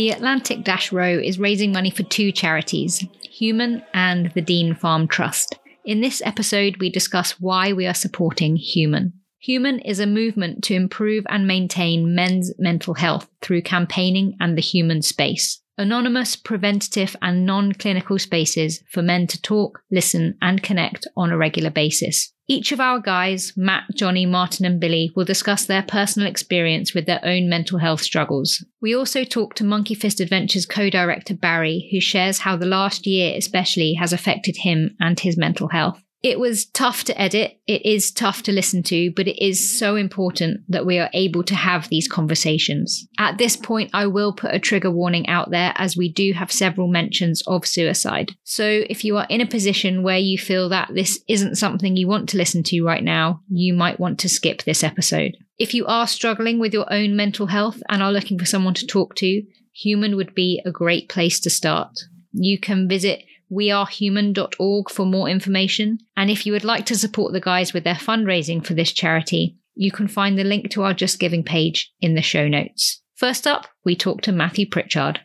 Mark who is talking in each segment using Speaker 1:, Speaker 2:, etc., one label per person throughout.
Speaker 1: The Atlantic Dash Row is raising money for two charities, Humen and the Dean Farm Trust. In this episode, we discuss why we are supporting Humen. Humen is a movement to improve and maintain men's mental health through campaigning and the human space. Anonymous, preventative, and non clinical spaces for men to talk, listen, and connect on a regular basis. Each of our guys, Matt, Johnny, Martin, and Billy, will discuss their personal experience with their own mental health struggles. We also talk to Monkey Fist Adventures co director Barry, who shares how the last year especially has affected him and his mental health. It was tough to edit. It is tough to listen to, but it is so important that we are able to have these conversations. At this point, I will put a trigger warning out there as we do have several mentions of suicide. So if you are in a position where you feel that this isn't something you want to listen to right now, you might want to skip this episode. If you are struggling with your own mental health and are looking for someone to talk to, Humen would be a great place to start. You can visit wearehumen.org for more information. And if you would like to support the guys with their fundraising for this charity, you can find the link to our Just Giving page in the show notes. First up, we talk to Matthew Pritchard.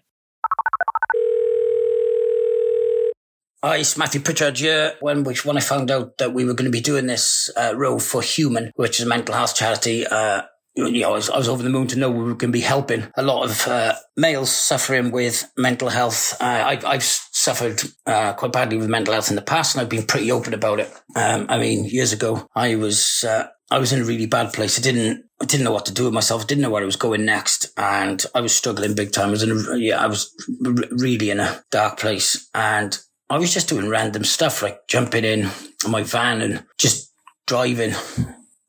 Speaker 2: Hi, it's Matthew Pritchard here. When, which, when I found out that we were going to be doing this uh, role for Humen, which is a mental health charity, uh, you know, I was, I was over the moon to know we were going to be helping a lot of uh, males suffering with mental health. Uh, I, I've suffered uh, quite badly with mental health in the past, and I've been pretty open about it. Um, I mean, years ago, I was uh, I was in a really bad place. I didn't I didn't know what to do with myself. I didn't know where I was going next, and I was struggling big time. I was in a, yeah, I was r- really in a dark place, and I was just doing random stuff like jumping in my van and just driving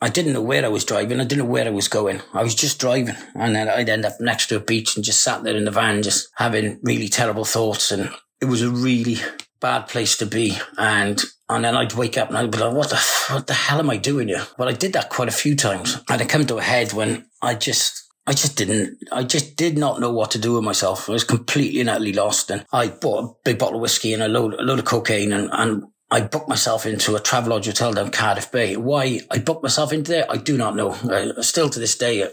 Speaker 2: I didn't know where I was driving. I didn't know where I was going. I was just driving. And then I'd end up next to a beach and just sat there in the van, just having really terrible thoughts. And it was a really bad place to be. And, and then I'd wake up and I'd be like, what the, what the hell am I doing here? Well, I did that quite a few times. And it come to a head when I just, I just didn't, I just did not know what to do with myself. I was completely and utterly lost. And I bought a big bottle of whiskey and a load, a load of cocaine and, and I booked myself into a Travelodge hotel down Cardiff Bay. Why I booked myself into there, I do not know. Uh, still to this day, it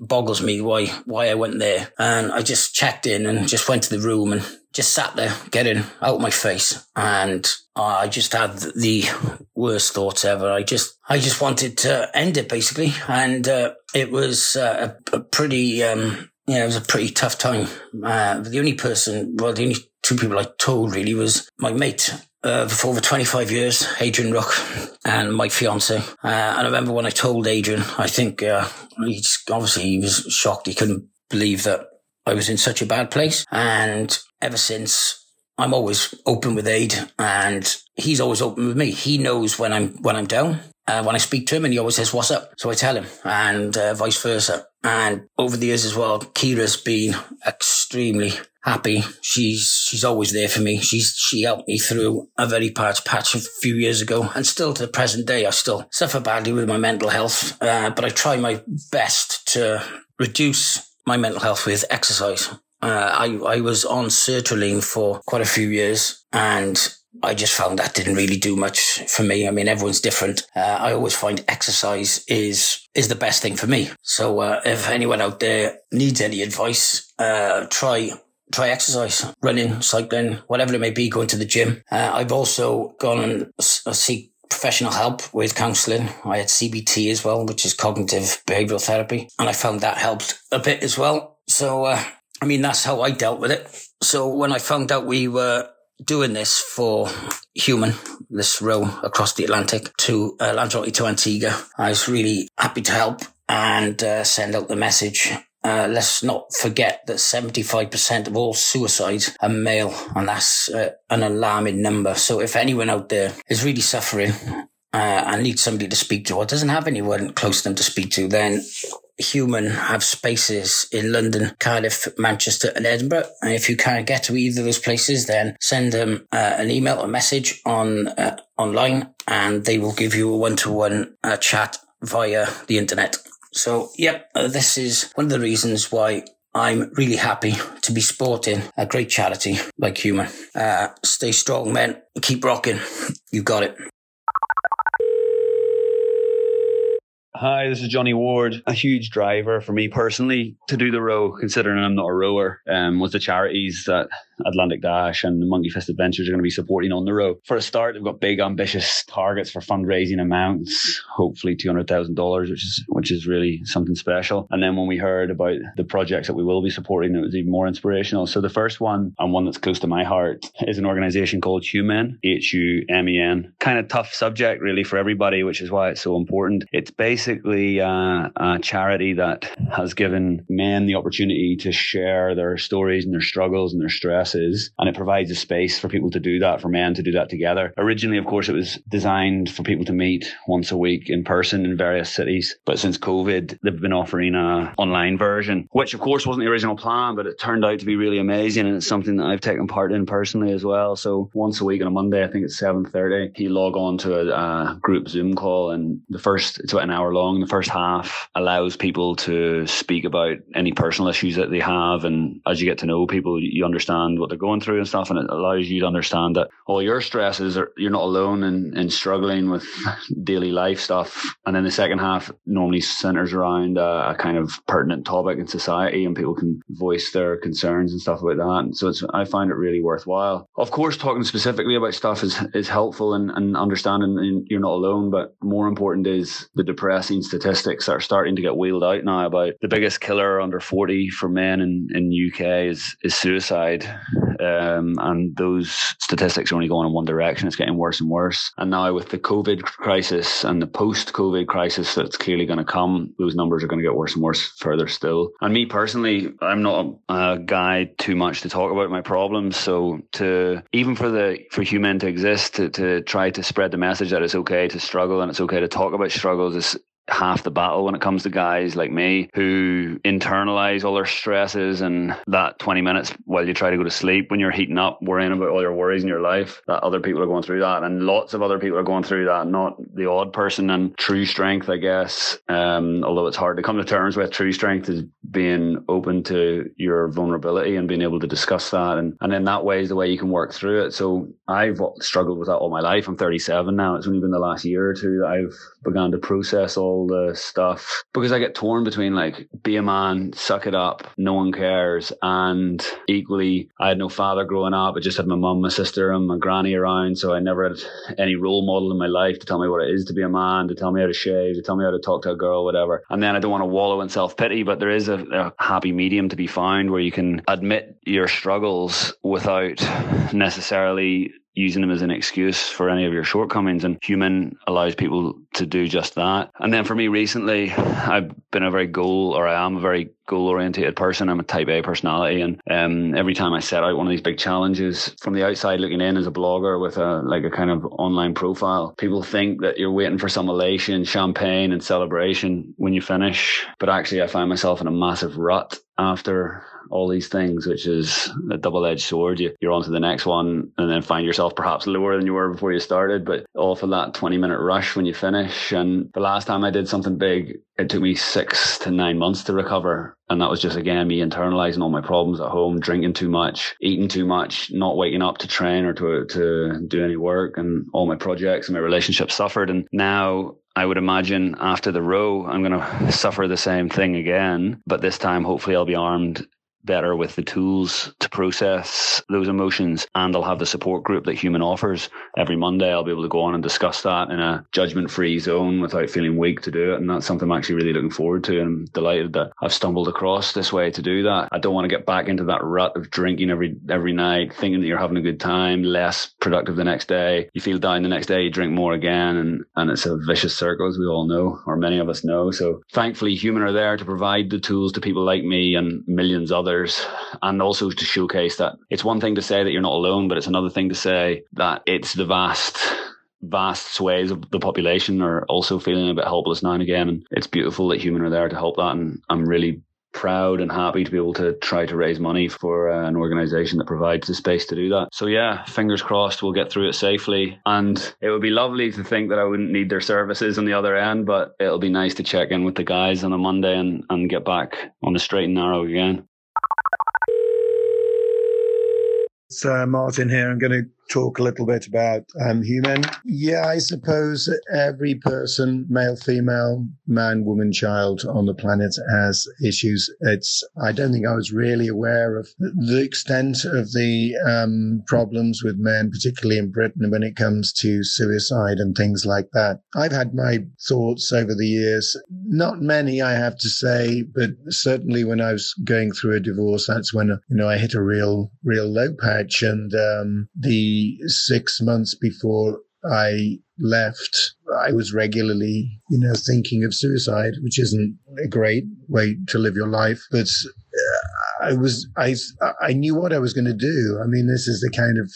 Speaker 2: boggles me why why I went there. And I just checked in and just went to the room and just sat there, getting out my face, and I just had the worst thoughts ever. I just I just wanted to end it basically, and uh, it was uh, a, a, pretty. Um, yeah, it was a pretty tough time. Uh, the only person, well, the only two people I told really was my mate uh, for over 25 years, Adrian Rook and my fiance. Uh, and I remember when I told Adrian, I think uh, obviously he was shocked. He couldn't believe that I was in such a bad place. And ever since, I'm always open with Aid and he's always open with me. He knows when I'm, when I'm down. Uh, when I speak to him and he always says, what's up? So I tell him and uh, vice versa. And over the years as well, Kira's been extremely happy. She's she's always there for me. She's she helped me through a very bad patch a few years ago, and still to the present day, I still suffer badly with my mental health. Uh, but I try my best to reduce my mental health with exercise. Uh, I I was on sertraline for quite a few years, and I just found that didn't really do much for me. I mean, everyone's different. Uh, I always find exercise is is the best thing for me. So uh, if anyone out there needs any advice, uh, try try exercise, running, cycling, whatever it may be, going to the gym. Uh, I've also gone and uh, seek professional help with counselling. I had CBT as well, which is cognitive behavioural therapy, and I found that helped a bit as well. So, uh, I mean, that's how I dealt with it. So when I found out we were doing this for Humen, this row across the Atlantic to uh, Lanzarote to Antigua, I was really happy to help and uh, send out the message uh, let's not forget that 75% of all suicides are male, and that's uh, an alarming number. So if anyone out there is really suffering uh, and needs somebody to speak to or doesn't have anyone close to them to speak to, then Humen have spaces in London, Cardiff, Manchester, and Edinburgh. And if you can't get to either of those places, then send them uh, an email or message on uh, online, and they will give you a one-to-one uh, chat via the internet. So, yep, uh, this is one of the reasons why I'm really happy to be supporting a great charity like Humen. Uh, stay strong, men. Keep rocking. You got it.
Speaker 3: Hi, this is Johnny Ward. A huge driver for me personally to do the row, considering I'm not a rower, um, was the charities that Atlantic Dash and the Monkey Fist Adventures are going to be supporting on the road. For a start, they've got big ambitious targets for fundraising amounts, hopefully two hundred thousand dollars, which is which is really something special. And then when we heard about the projects that we will be supporting, it was even more inspirational. So the first one and one that's close to my heart is an organization called Humen, H U M E N. Kind of tough subject really for everybody, which is why it's so important. It's basically uh, a charity that has given men the opportunity to share their stories and their struggles and their stress is, and it provides a space for people to do that, for men to do that together. Originally, of course, it was designed for people to meet once a week in person in various cities, but since COVID, they've been offering a online version, which of course wasn't the original plan, but it turned out to be really amazing, and it's something that I've taken part in personally as well. So once a week on a Monday, I think it's seven thirty, you log on to a, a group Zoom call, and the first it's about an hour long. The first half allows people to speak about any personal issues that they have, and as you get to know people, you understand what they're going through and stuff. And it allows you to understand that all your stresses are, you're not alone in, in struggling with daily life stuff. And then the second half normally centers around a, a, kind of pertinent topic in society and people can voice their concerns and stuff like that. And so it's, I find it really worthwhile. Of course, talking specifically about stuff is, is helpful and, and understanding you're not alone, but more important is the depressing statistics that are starting to get wheeled out now about the biggest killer under 40 for men in, in UK is, is suicide. Um, and those statistics are only going in one direction. It's getting worse and worse. And now with the COVID crisis and the post COVID crisis that's clearly going to come, those numbers are going to get worse and worse further still. And me personally, I'm not a guy too much to talk about my problems. So to even for the for Humen to exist, to, to try to spread the message that it's okay to struggle and it's okay to talk about struggles is half the battle when it comes to guys like me who internalize all their stresses and that 20 minutes while you try to go to sleep when you're heating up worrying about all your worries in your life that other people are going through that. And lots of other people are going through that not the odd person. And true strength i guess um, although it's hard to come to terms with true strength is being open to your vulnerability and being able to discuss that. And, and in that way is the way you can work through it. So i've struggled with that all my life. I'm 37 now. It's only been the last year or two that i've begun to process all all the stuff because I get torn between like be a man, suck it up, no one cares, and equally I had no father growing up. I just had my mum, my sister, and my granny around, so I never had any role model in my life to tell me what it is to be a man, to tell me how to shave, to tell me how to talk to a girl, whatever. And then I don't want to wallow in self pity, but there is a, a happy medium to be found where you can admit your struggles without necessarily using them as an excuse for any of your shortcomings. And Humen allows people to do just that. And then for me recently, I've been a very goal, or I am a very goal oriented person. I'm a type A personality. And um, every time I set out one of these big challenges from the outside looking in as a blogger with a like a kind of online profile, people think that you're waiting for some elation, champagne and celebration when you finish. But actually I find myself in a massive rut after all these things, which is a double edged sword. You, you're on to the next one and then find yourself perhaps lower than you were before you started, but all for that 20 minute rush when you finish. And the last time I did something big, it took me six to nine months to recover. And that was just again me internalizing all my problems at home, drinking too much, eating too much, not waking up to train or to to do any work, and all my projects and my relationships suffered. And now I would imagine after the row, I'm going to suffer the same thing again, but this time hopefully I'll be armed better with the tools to process those emotions. And I'll have the support group that Humen offers every Monday. I'll be able to go on and discuss that in a judgment free zone without feeling weak to do it. And that's something I'm actually really looking forward to. And I'm delighted that I've stumbled across this way to do that. I don't want to get back into that rut of drinking every, every night, thinking that you're having a good time, less productive the next day. You feel down the next day, you drink more again. And, and it's a vicious circle, as we all know, or many of us know. So thankfully, Humen are there to provide the tools to people like me and millions others others and also to showcase that it's one thing to say that you're not alone, but it's another thing to say that it's the vast vast swathes of the population are also feeling a bit helpless now and again. And it's beautiful that Humen are there to help that. And I'm really proud and happy to be able to try to raise money for uh, an organization that provides the space to do that. So yeah, fingers crossed we'll get through it safely. And it would be lovely to think that I wouldn't need their services on the other end, but it'll be nice to check in with the guys on a Monday and, and get back on the straight and narrow again.
Speaker 4: It's uh, Martin here. I'm going to talk a little bit about um, Humen. Yeah, I suppose every person, male, female, man, woman, child on the planet has issues. It's, I don't think I was really aware of the extent of the um, problems with men, particularly in Britain, when it comes to suicide and things like that. I've had my thoughts over the years, not many, I have to say, but certainly when I was going through a divorce, that's when, you know, I hit a real, real low patch. And um, the six months before I left, I was regularly, you know, thinking of suicide, which isn't a great way to live your life, but uh, I was, I, I knew what I was going to do. I mean, this is the kind of,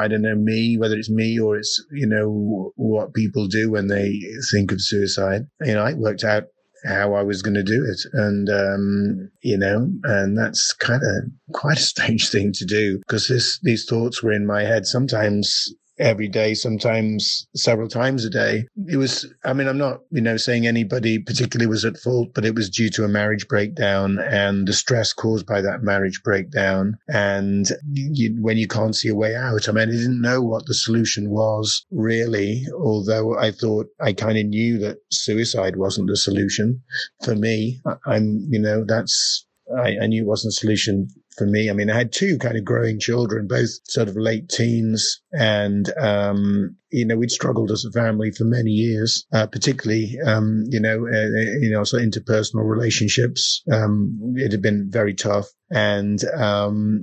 Speaker 4: I don't know, me, whether it's me or it's, you know, what people do when they think of suicide. You know, I worked out how I was going to do it. And, um, you know, and that's kind of quite a strange thing to do because this, these thoughts were in my head sometimes every day, sometimes several times a day. It was, I mean, I'm not, you know, saying anybody particularly was at fault, but it was due to a marriage breakdown and the stress caused by that marriage breakdown. And you, when you can't see a way out, I mean, I didn't know what the solution was really, although I thought I kind of knew that suicide wasn't the solution for me. I'm, you know, that's, I, I knew it wasn't a solution for me. I mean, I had two kind of growing children, both sort of late teens, and um, you know, we'd struggled as a family for many years, uh, particularly um, you know, uh, uh you know, so interpersonal relationships. Um, it had been very tough, and um,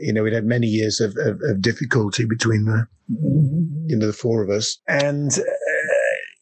Speaker 4: you know, we'd had many years of, of, of difficulty between the you know the four of us, and.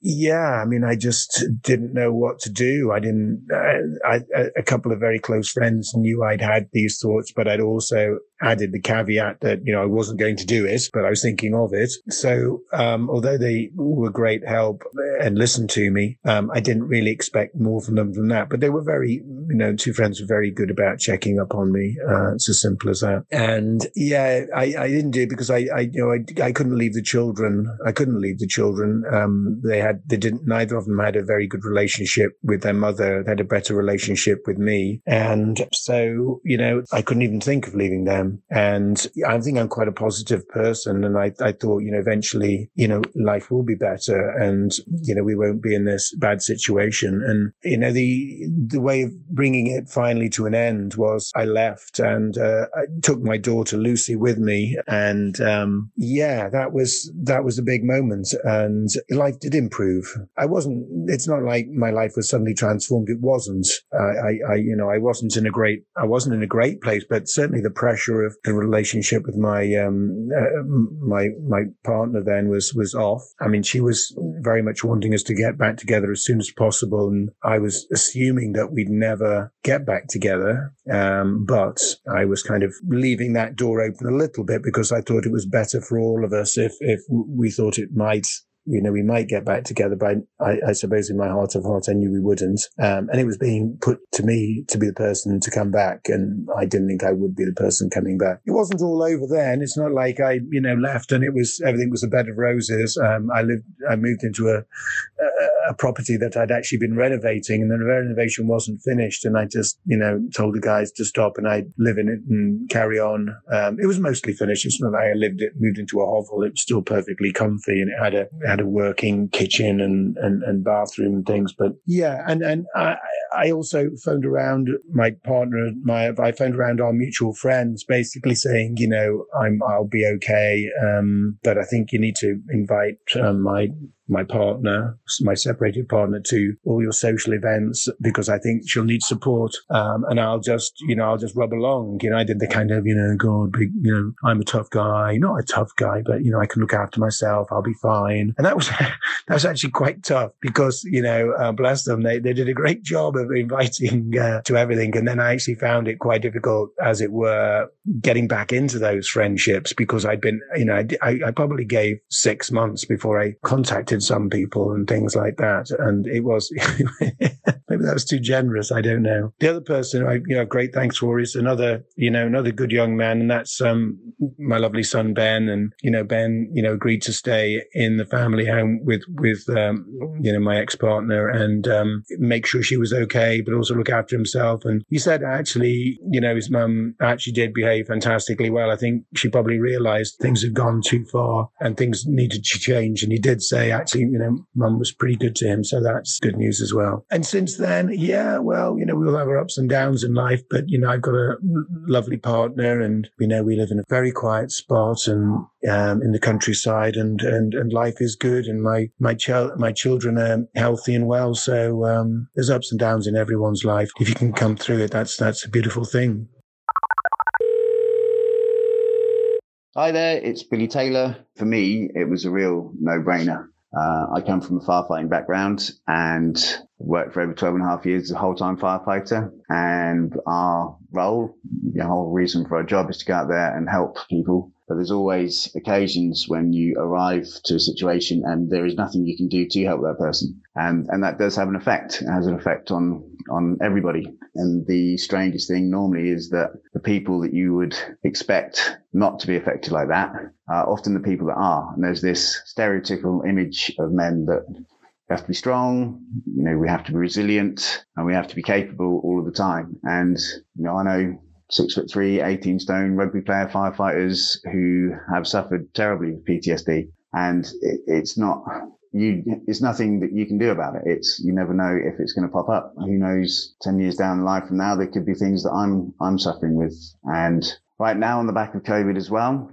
Speaker 4: Yeah, I mean, I just didn't know what to do. I didn't. Uh, I, a couple of very close friends knew I'd had these thoughts, but I'd also added the caveat that you know I wasn't going to do it, but I was thinking of it. So um, although they were great help and listened to me, um, I didn't really expect more from them than that. But they were very, you know, two friends were very good about checking up on me. Uh, it's as simple as that. And yeah, I, I didn't do it because I, I you know I, I couldn't leave the children. I couldn't leave the children. Um, they had they didn't neither of them had a very good relationship with their mother. They had a better relationship with me, and so you know I couldn't even think of leaving them. And I think I'm quite a positive person. And I, I thought, you know, eventually, you know, life will be better and, you know, we won't be in this bad situation. And, you know, the, the way of bringing it finally to an end was I left and, uh, I took my daughter Lucy with me. And, um, yeah, that was, that was a big moment and life did improve. I wasn't, it's not like my life was suddenly transformed. It wasn't. I, I, I you know, I wasn't in a great, I wasn't in a great place, but certainly the pressure of the relationship with my um, uh, my my partner then was was off. I mean, she was very much wanting us to get back together as soon as possible, and I was assuming that we'd never get back together. Um, but I was kind of leaving that door open a little bit because I thought it was better for all of us if if we thought it might you know, we might get back together, but I, I suppose in my heart of hearts, I knew we wouldn't. Um, and it was being put to me to be the person to come back. And I didn't think I would be the person coming back. It wasn't all over then. It's not like I, you know, left and it was, everything was a bed of roses. Um, I lived, I moved into a, a, property that I'd actually been renovating and the renovation wasn't finished. And I just, you know, told the guys to stop and I'd live in it and carry on. Um, it was mostly finished. It's not like I lived it, moved into a hovel. It was still perfectly comfy and it had a, had had a working kitchen and, and, and bathroom and things. But yeah, and, and I, I also phoned around my partner, my, I phoned around our mutual friends, basically saying, you know, I'm, I'll be okay. Um, but I think you need to invite um, my my partner, my separated partner to all your social events because I think she'll need support. Um, and I'll just, you know, I'll just rub along. You know, I did the kind of, you know, God, big, you know, I'm a tough guy, not a tough guy, but, you know, I can look after myself. I'll be fine. And that was, that was actually quite tough because, you know, uh, bless them. They, they did a great job of inviting uh, to everything. And then I actually found it quite difficult, as it were, getting back into those friendships because I'd been, you know, I, I probably gave six months before I contacted some people and things like that. And it was maybe that was too generous. I don't know. The other person I you know great thanks for is another you know another good young man, and that's um my lovely son Ben. And you know Ben you know agreed to stay in the family home with with um, you know my ex partner and um, make sure she was okay, but also look after himself. And he said actually you know his mum actually did behave fantastically well. I think she probably realised things had gone too far and things needed to change. And he did say actually you know mum was pretty good to him, so that's good news as well. And since then, yeah, well you know we all have our ups and downs in life, but you know I've got a lovely partner, and you know we live in a very quiet spot and um, in the countryside, and and and life is good, and my my child my children are healthy and well. So um, there's ups and downs in everyone's life. If you can come through it, that's that's a beautiful thing.
Speaker 5: Hi there, it's Billy Taylor. For me, it was a real no-brainer. Uh, I come from a firefighting background and worked for over 12 and a half years as a whole-time firefighter. And our role, the whole reason for our job is to go out there and help people but there's always occasions when you arrive to a situation and there is nothing you can do to help that person. And, and that does have an effect. It has an effect on, on everybody. And the strangest thing normally is that the people that you would expect not to be affected like that are often the people that are. And there's this stereotypical image of men that we have to be strong, you know, we have to be resilient and we have to be capable all of the time. And, you know, I know six foot three, 18 stone rugby player firefighters who have suffered terribly with PTSD. And it, it's not, you, it's nothing that you can do about it. It's, you never know if it's going to pop up. Who knows, 10 years down the line from now, there could be things that I'm, I'm suffering with. And right now on the back of COVID as well,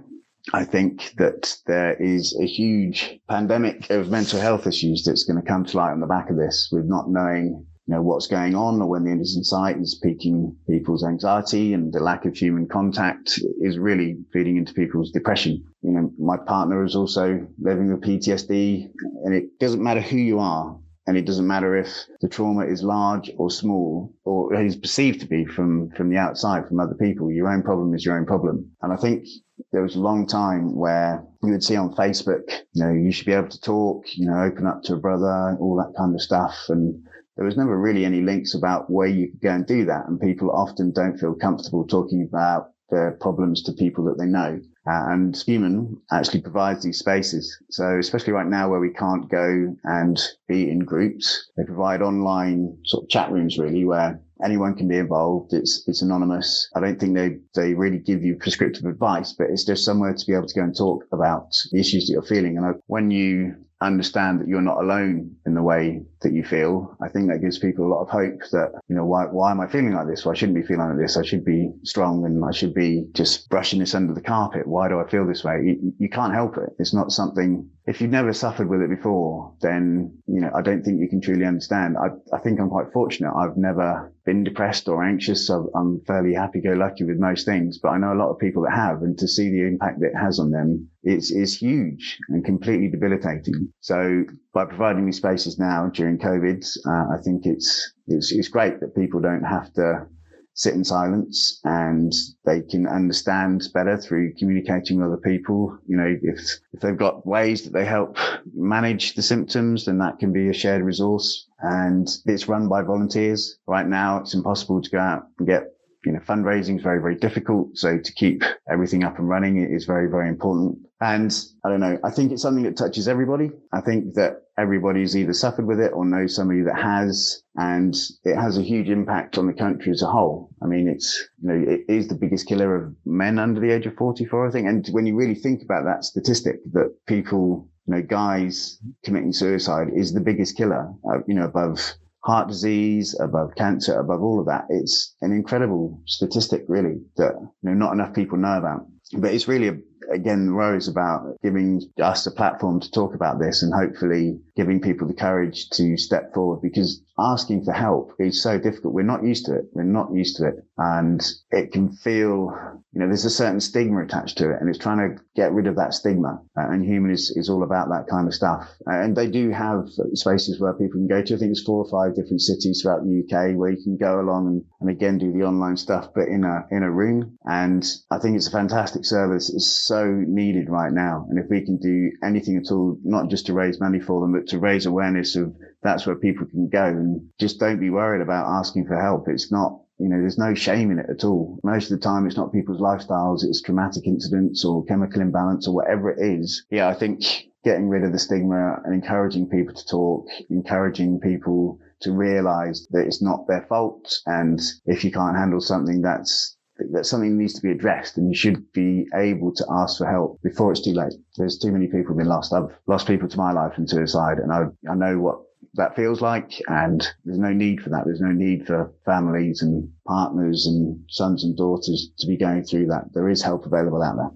Speaker 5: I think that there is a huge pandemic of mental health issues that's going to come to light on the back of this with not knowing you know, what's going on or when the end is in sight is piquing people's anxiety and the lack of human contact is really feeding into people's depression. You know, my partner is also living with PTSD and it doesn't matter who you are. And it doesn't matter if the trauma is large or small or is perceived to be from, from the outside, from other people. Your own problem is your own problem. And I think there was a long time where you would see on Facebook, you know, you should be able to talk, you know, open up to a brother, all that kind of stuff. And there was never really any links about where you could go and do that. And people often don't feel comfortable talking about their problems to people that they know. Uh, and Humen actually provides these spaces. So especially right now where we can't go and be in groups, they provide online sort of chat rooms really where anyone can be involved. It's, it's anonymous. I don't think they, they really give you prescriptive advice, but it's just somewhere to be able to go and talk about the issues that you're feeling. And when you understand that you're not alone in the way that you feel, I think that gives people a lot of hope that, you know, why, why am I feeling like this? Well, I shouldn't be feeling like this. I should be strong and I should be just brushing this under the carpet. Why do I feel this way? You, you can't help it. It's not something, if you've never suffered with it before, then, you know, I don't think you can truly understand. I, I think I'm quite fortunate. I've never been depressed or anxious. So I'm fairly happy go lucky with most things, but I know a lot of people that have and to see the impact that it has on them is, is huge and completely debilitating. So by providing these spaces now during COVID, uh, I think it's, it's, it's great that people don't have to sit in silence and they can understand better through communicating with other people. You know, if, if they've got ways that they help manage the symptoms, then that can be a shared resource and it's run by volunteers. Right now, it's impossible to go out and get you know, fundraising is very, very difficult. So to keep everything up and running is very, very important. And I don't know, I think it's something that touches everybody. I think that everybody's either suffered with it or knows somebody that has, and it has a huge impact on the country as a whole. I mean, it's, you know, it is the biggest killer of men under the age of 44, I think. And when you really think about that statistic that people, you know, guys committing suicide is the biggest killer, uh, you know, above heart disease, above cancer, above all of that. It's an incredible statistic, really, that you know, not enough people know about. But it's really again, is about giving us a platform to talk about this and hopefully giving people the courage to step forward because asking for help is so difficult. We're not used to it. We're not used to it. And it can feel, you know, there's a certain stigma attached to it and it's trying to get rid of that stigma. Uh, and Humen is, is all about that kind of stuff. Uh, and they do have spaces where people can go to. I think it's four or five different cities throughout the UK where you can go along and, and again, again do the online stuff, but in a in a room. And I think it's a fantastic service. It's so needed right now. And if we can do anything at all, not just to raise money for them, but to raise awareness of that's where people can go and just don't be worried about asking for help. It's not you know, there's no shame in it at all. Most of the time, it's not people's lifestyles, it's traumatic incidents or chemical imbalance or whatever it is. Yeah, I think getting rid of the stigma and encouraging people to talk, encouraging people to realize that it's not their fault. And if you can't handle something, that's that something needs to be addressed and you should be able to ask for help before it's too late. There's too many people have been lost. I've lost people to my life and suicide and I, I know what that feels like. And there's no need for that. There's no need for families and partners and sons and daughters to be going through that. There is help available out there.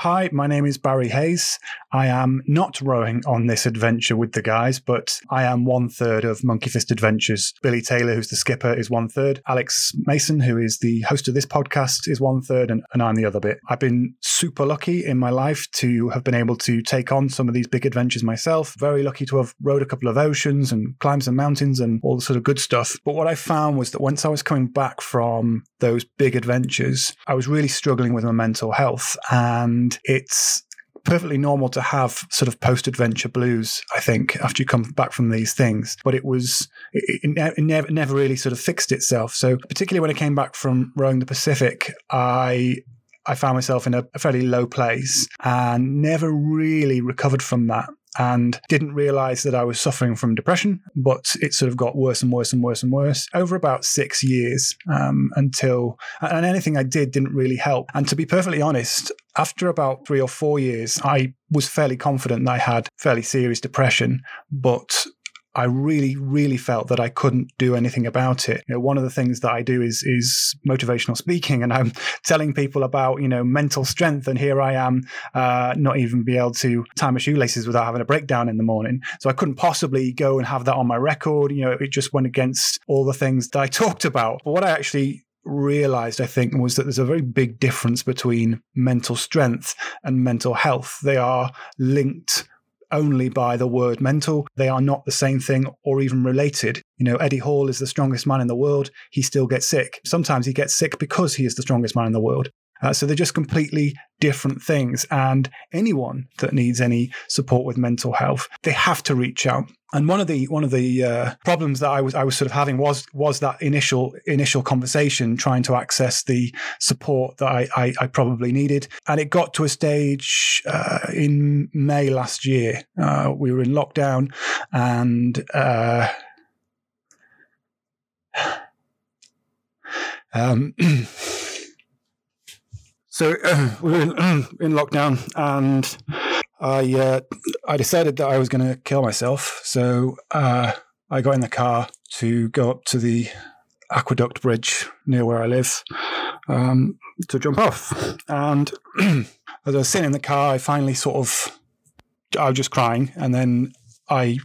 Speaker 6: Hi, my name is Barry Hayes. I am not rowing on this adventure with the guys, but I am one third of Monkey Fist Adventures. Billy Taylor, who's the skipper, is one third. Alex Mason, who is the host of this podcast, is one third, and, and I'm the other bit. I've been super lucky in my life to have been able to take on some of these big adventures myself. Very lucky to have rowed a couple of oceans and climbed some mountains and all the sort of good stuff. But what I found was that once I was coming back from those big adventures, I was really struggling with my mental health. And it's perfectly normal to have sort of post adventure blues, I think, after you come back from these things. But it was, it, it, it, never, never really sort of fixed itself. So, particularly when I came back from rowing the Pacific, I I found myself in a, a fairly low place and never really recovered from that and didn't realize that I was suffering from depression, but it sort of got worse and worse and worse and worse over about six years um, until, and anything I did didn't really help. And to be perfectly honest, after about three or four years, I was fairly confident that I had fairly serious depression, but I really, really felt that I couldn't do anything about it. You know, one of the things that I do is is motivational speaking, and I'm telling people about you know mental strength, and here I am, uh, not even be able to tie my shoelaces without having a breakdown in the morning. So I couldn't possibly go and have that on my record. You know, it just went against all the things that I talked about. But what I actually realized, I think, was that there's a very big difference between mental strength and mental health. They are linked only by the word mental. They are not the same thing or even related. You know, Eddie Hall is the strongest man in the world. He still gets sick. Sometimes he gets sick because he is the strongest man in the world. Uh, so they're just completely different things. And anyone that needs any support with mental health, they have to reach out. And one of the one of the uh, problems that I was I was sort of having was was that initial initial conversation, trying to access the support that I I, I probably needed. And it got to a stage uh, in May last year. Uh, we were in lockdown, and. Uh, um, So we were in, in, lockdown, and I uh, I decided that I was going to kill myself. So uh, I got in the car to go up to the aqueduct bridge near where I live um, to jump off. And as I was sitting in the car, I finally sort of I was just crying, and then I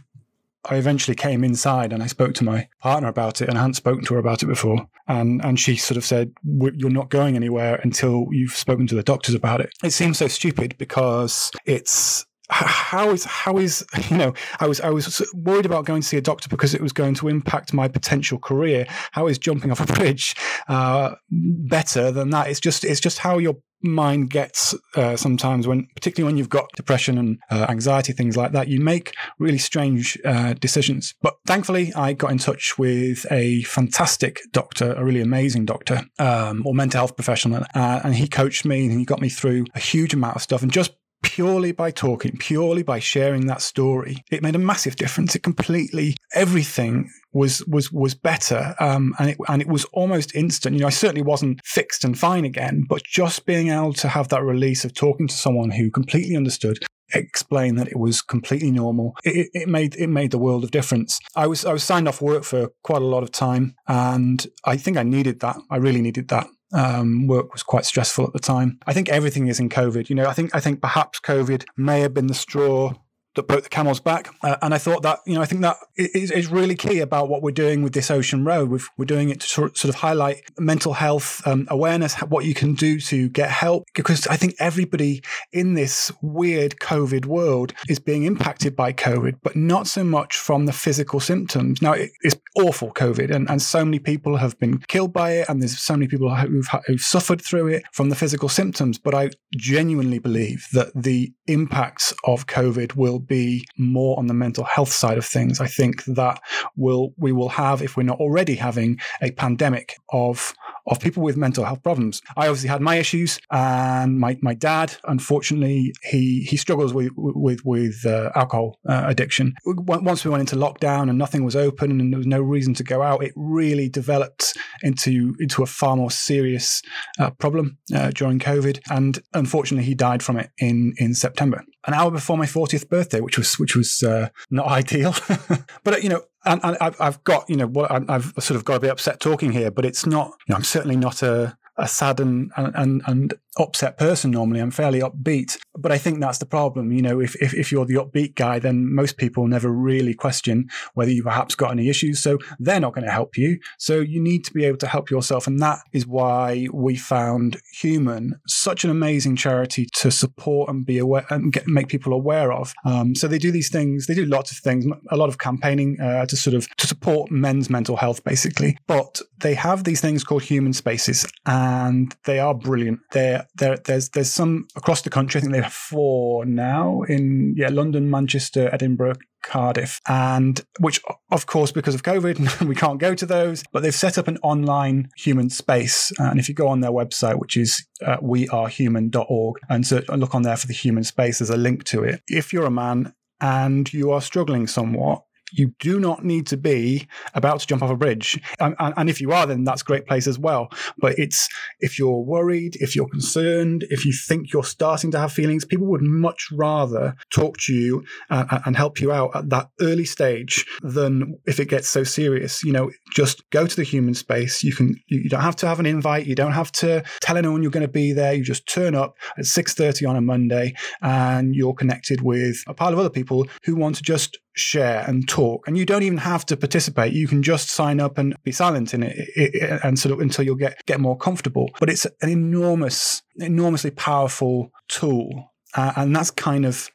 Speaker 6: I eventually came inside and I spoke to my partner about it, and I hadn't spoken to her about it before. And and she sort of said, "You're not going anywhere until you've spoken to the doctors about it." It seems so stupid because it's how is how is you know I was I was worried about going to see a doctor because it was going to impact my potential career. How is jumping off a bridge uh, better than that? It's just it's just how your mind gets uh, sometimes when particularly when you've got depression and uh, anxiety things like that you make really strange uh, decisions. But thankfully i got in touch with a fantastic doctor a really amazing doctor um, or mental health professional uh, and he coached me and he got me through a huge amount of stuff. And just purely by talking, purely by sharing that story, it made a massive difference. It completely everything was was was better, um, and it and it was almost instant. You know, I certainly wasn't fixed and fine again, but just being able to have that release of talking to someone who completely understood, explain that it was completely normal. It, it, made it made the world of difference. I was I was signed off work for quite a lot of time, and I think I needed that. I really needed that. Um, work was quite stressful at the time. I think everything is in COVID. You know, I think I think perhaps COVID may have been the straw that broke the camel's back. Uh, and I thought that, you know, I think that is, is really key about what we're doing with this Ocean Row. we are doing it to sort of highlight mental health um, awareness, what you can do to get help, because I think everybody in this weird COVID world is being impacted by COVID, but not so much from the physical symptoms. Now, it, it's awful, COVID, and, and so many people have been killed by it, and there's so many people who've, who've suffered through it from the physical symptoms. But I genuinely believe that the impacts of COVID will be more on the mental health side of things. I think that will we will have, if we're not already having, a pandemic of of people with mental health problems. I obviously had my issues, and my, my dad, unfortunately, he he struggles with with with uh, alcohol uh, addiction. Once we went into lockdown and nothing was open and there was no reason to go out, it really developed into into a far more serious uh, problem uh, during COVID. And unfortunately, he died from it in in September an hour before my 40th birthday, which was which was uh, not ideal. but you know, and, and I've, got you know what I've sort of got to be upset talking here, but it's not. You know, I'm certainly not a a sad and, and, and upset person normally. I'm fairly upbeat, but I think that's the problem. You know, if, if, if you're the upbeat guy, then most people never really question whether you perhaps got any issues. So they're not going to help you. So you need to be able to help yourself. And that is why we found Humen such an amazing charity to support and be aware and get, make people aware of. Um, so they do these things, they do lots of things, a lot of campaigning uh, to sort of to support men's mental health, basically. But they have these things called human spaces and they are brilliant. They're there, there's there's some across the country. I think they have four now in yeah London, Manchester, Edinburgh, Cardiff, and which, of course, because of COVID, we can't go to those. But they've set up an online human space, and if you go on their website, which is uh, wearehumen.org, and so look on there for the human space, there's a link to it. If you're a man and you are struggling somewhat, you do not need to be about to jump off a bridge. And, and, if you are, then that's a great place as well. But it's if you're worried, if you're concerned, if you think you're starting to have feelings, people would much rather talk to you uh, and help you out at that early stage than if it gets so serious. You know, just go to the human space. You can you don't have to have an invite. You don't have to tell anyone you're going to be there. You just turn up at 6:30 on a Monday and you're connected with a pile of other people who want to just share and talk and you don't even have to participate. You can just sign up and be silent in it, it, it, and sort of until you get get more comfortable. But it's an enormous enormously powerful tool uh, and that's kind of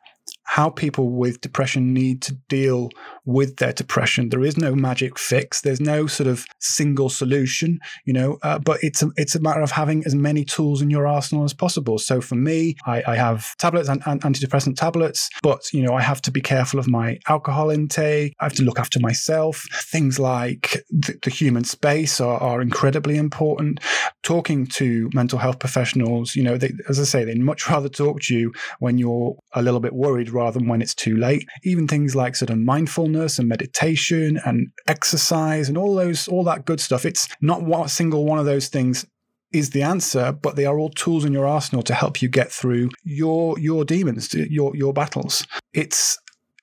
Speaker 6: how people with depression need to deal with their depression. There is no magic fix. There's no sort of single solution, you know. Uh, but it's a, it's a matter of having as many tools in your arsenal as possible. So for me, I, I have tablets and, and, antidepressant tablets, but you know I have to be careful of my alcohol intake. I have to look after myself. Things like the, the human space are, are incredibly important. Talking to mental health professionals, you know, they, as I say, they'd much rather talk to you when you're a little bit worried rather than when it's too late. Even things like sort of mindfulness and meditation and exercise and all those, all that good stuff. It's not one single one of those things is the answer, but they are all tools in your arsenal to help you get through your your demons, your your battles. It's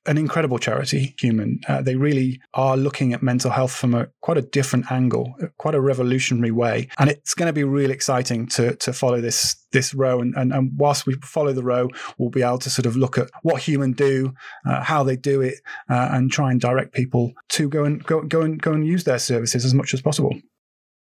Speaker 6: an incredible charity, Humen. Uh, they really are looking at mental health from a quite a different angle, quite a revolutionary way, and it's going to be really exciting to to follow this this row. And, and, and whilst we follow the row, we'll be able to sort of look at what Humen do, uh, how they do it, uh, and try and direct people to go and go go and go and use their services as much as possible.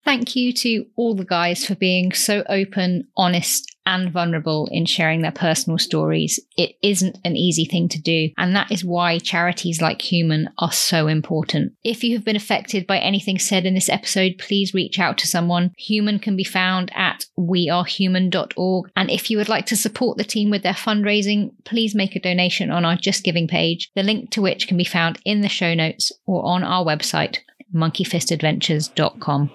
Speaker 1: Thank you to all the guys for being so open, honest, and vulnerable in sharing their personal stories. It isn't an easy thing to do, and that is why charities like Humen are so important. If you have been affected by anything said in this episode, please reach out to someone. Humen can be found at wearehumen.org, and if you would like to support the team with their fundraising, please make a donation on our Just Giving page, the link to which can be found in the show notes or on our website, monkeyfistadventures.com.